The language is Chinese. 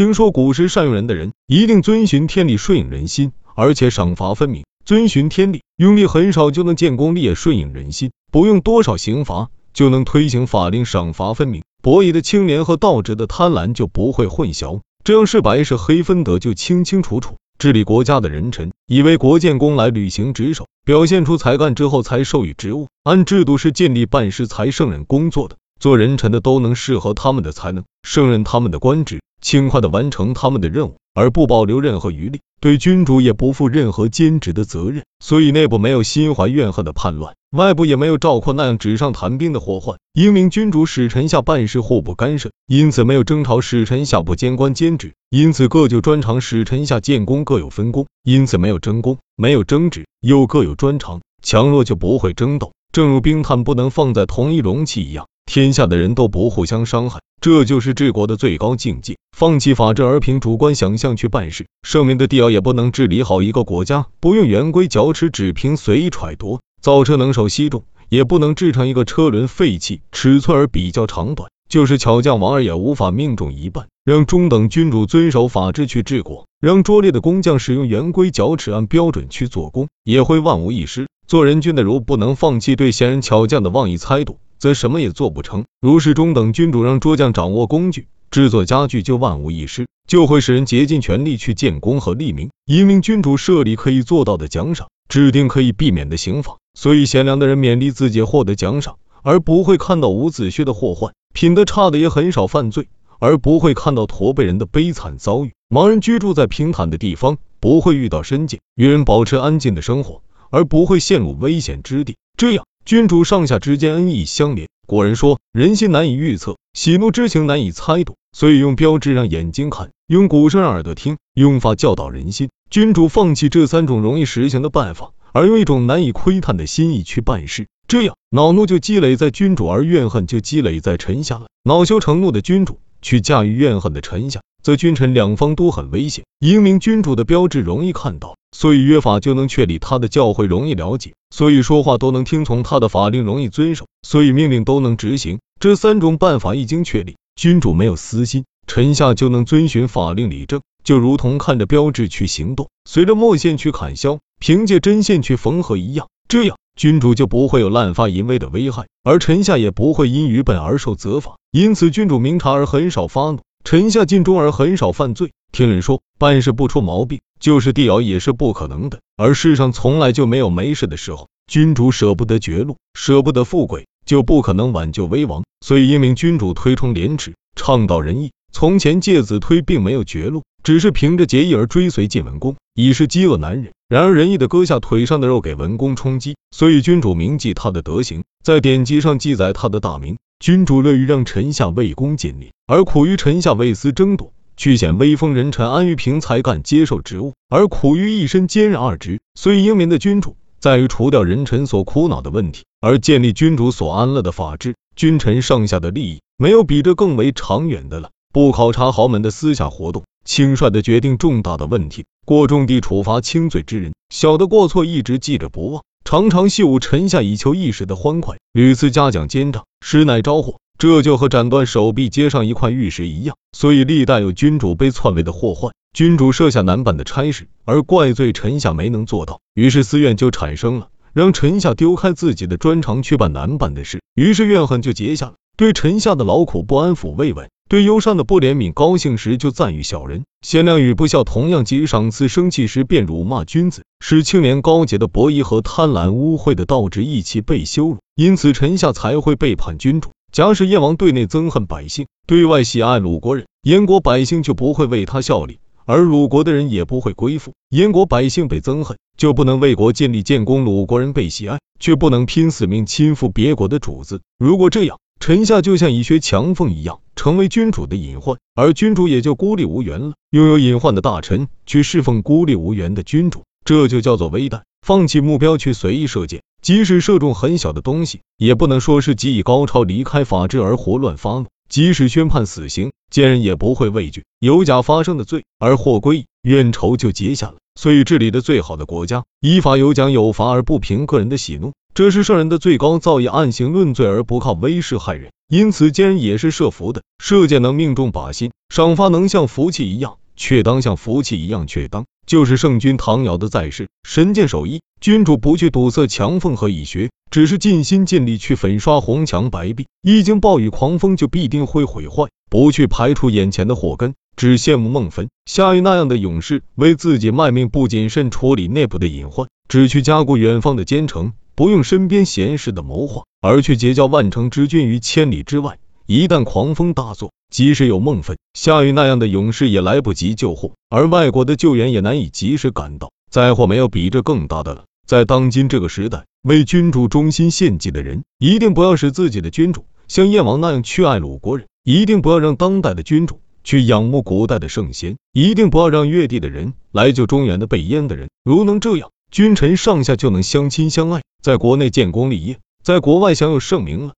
听说古时善用人的人，一定遵循天理，顺应人心，而且赏罚分明。遵循天理，用力很少就能建功立业，顺应人心；不用多少刑罚，就能推行法令，赏罚分明。博弈的清廉和道直的贪婪就不会混淆，这样是白是黑分得就清清楚楚。治理国家的人臣，以为国建功来履行职守，表现出才干之后才授予职务，按制度是尽力办事才胜任工作的。做人臣的都能适合他们的才能，胜任他们的官职，轻快的完成他们的任务，而不保留任何余力。对君主也不负任何兼职的责任，所以内部没有心怀怨恨的叛乱，外部也没有赵括那样纸上谈兵的祸患。英明君主使臣下办事互不干涉，因此没有争吵；使臣下不兼官兼职，因此各就专长；使臣下建功各有分工，因此没有争功，没有争执，又各有专长。强弱就不会争斗，正如冰炭不能放在同一容器一样。天下的人都不互相伤害，这就是治国的最高境界。放弃法治而凭主观想象去办事，圣明的帝尧也不能治理好一个国家。不用圆规绞齿，只凭随意揣度。造车能手西重，也不能制成一个车轮废弃。尺寸而比较长短，就是巧匠王二也无法命中一半。让中等君主遵守法治去治国，让拙劣的工匠使用圆规绞齿按标准去做工，也会万无一失。做人君的如不能放弃对贤人巧匠的妄议猜度。则什么也做不成。如是中等君主让拙匠掌握工具，制作家具就万无一失，就会使人竭尽全力去建功和立名。一名君主设立可以做到的奖赏，制定可以避免的刑罚，所以贤良的人勉励自己获得奖赏，而不会看到伍子胥的祸患；品德差的也很少犯罪，而不会看到驼背人的悲惨遭遇。盲人居住在平坦的地方，不会遇到深涧；愚人保持安静的生活，而不会陷入危险之地。这样。君主上下之间恩义相连。古人说，人心难以预测，喜怒之情难以猜度，所以用标志让眼睛看，用鼓声让耳朵听，用法教导人心。君主放弃这三种容易实行的办法，而用一种难以窥探的心意去办事，这样恼怒就积累在君主，而怨恨就积累在臣下了。恼羞成怒的君主去驾驭怨恨的臣下，则君臣两方都很危险。英明君主的标志容易看到。所以约法就能确立，他的教诲容易了解；所以说话都能听从他的法令，容易遵守；所以命令都能执行。这三种办法一经确立，君主没有私心，臣下就能遵循法令理政，就如同看着标志去行动，随着墨线去砍削，凭借针线去缝合一样。这样，君主就不会有滥发淫威的危害，而臣下也不会因愚笨而受责罚。因此，君主明察而很少发怒，臣下尽忠而很少犯罪。听人说，办事不出毛病。就是帝尧也是不可能的，而世上从来就没有没事的时候。君主舍不得绝路，舍不得富贵，就不可能挽救危亡。所以英明君主推崇廉耻，倡导仁义。从前介子推并没有绝路，只是凭着节义而追随晋文公，已是饥饿难忍。然而仁义的割下腿上的肉给文公充饥，所以君主铭记他的德行，在典籍上记载他的大名。君主乐于让臣下为公尽力，而苦于臣下为私争夺。去显威风，人臣安于凭才干接受职务，而苦于一身兼任二职。所以英明的君主在于除掉人臣所苦恼的问题，而建立君主所安乐的法治。君臣上下的利益，没有比这更为长远的了。不考察豪门的私下活动，轻率的决定重大的问题，过重地处罚轻罪之人，小的过错一直记着不忘，常常秀臣下以求一时的欢快，屡次嘉奖奸诈，实乃招祸。这就和斩断手臂接上一块玉石一样，所以历代有君主被篡位的祸患。君主设下难办的差事，而怪罪臣下没能做到，于是私怨就产生了，让臣下丢开自己的专长去办难办的事，于是怨恨就结下了。对臣下的劳苦不安抚慰问，对忧伤的不怜悯，高兴时就赞誉小人，贤良与不孝同样给予赏赐，生气时便辱骂君子，使清廉高洁的博弈和贪婪污秽的道直一起被羞辱，因此臣下才会背叛君主。假使燕王对内憎恨百姓，对外喜爱鲁国人，燕国百姓就不会为他效力，而鲁国的人也不会归附。燕国百姓被憎恨，就不能为国建立建功；鲁国人被喜爱，却不能拼死命亲附别国的主子。如果这样，臣下就像以学强凤一样，成为君主的隐患，而君主也就孤立无援了。拥有隐患的大臣去侍奉孤立无援的君主，这就叫做危殆。放弃目标去随意射箭。即使射中很小的东西，也不能说是技艺高超、离开法治而胡乱发怒。即使宣判死刑，奸人也不会畏惧有假发生的罪而获归，怨仇就结下了。所以治理的最好的国家，依法有奖有罚，而不凭个人的喜怒。这是圣人的最高造诣，按刑论罪而不靠威势害人。因此，奸人也是设伏的，射箭能命中靶心，赏罚能像福气一样，却当像福气一样，却当。就是圣君唐尧的在世，神剑手一，君主不去堵塞墙缝和蚁穴，只是尽心尽力去粉刷红墙白壁，一经暴雨狂风就必定会毁坏，不去排除眼前的祸根，只羡慕孟坟、夏禹那样的勇士，为自己卖命，不谨慎处理内部的隐患，只去加固远方的奸臣，不用身边贤士的谋划，而去结交万城之君于千里之外。一旦狂风大作，即使有孟奋、夏禹那样的勇士，也来不及救护，而外国的救援也难以及时赶到。灾祸没有比这更大的了。在当今这个时代，为君主忠心献祭的人，一定不要使自己的君主像燕王那样去爱鲁国人，一定不要让当代的君主去仰慕古代的圣贤，一定不要让越地的人来救中原的被淹的人。如能这样，君臣上下就能相亲相爱，在国内建功立业，在国外享有盛名了。